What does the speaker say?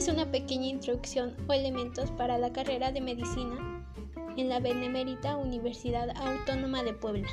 es una pequeña introducción o elementos para la carrera de medicina en la Benemérita Universidad Autónoma de Puebla.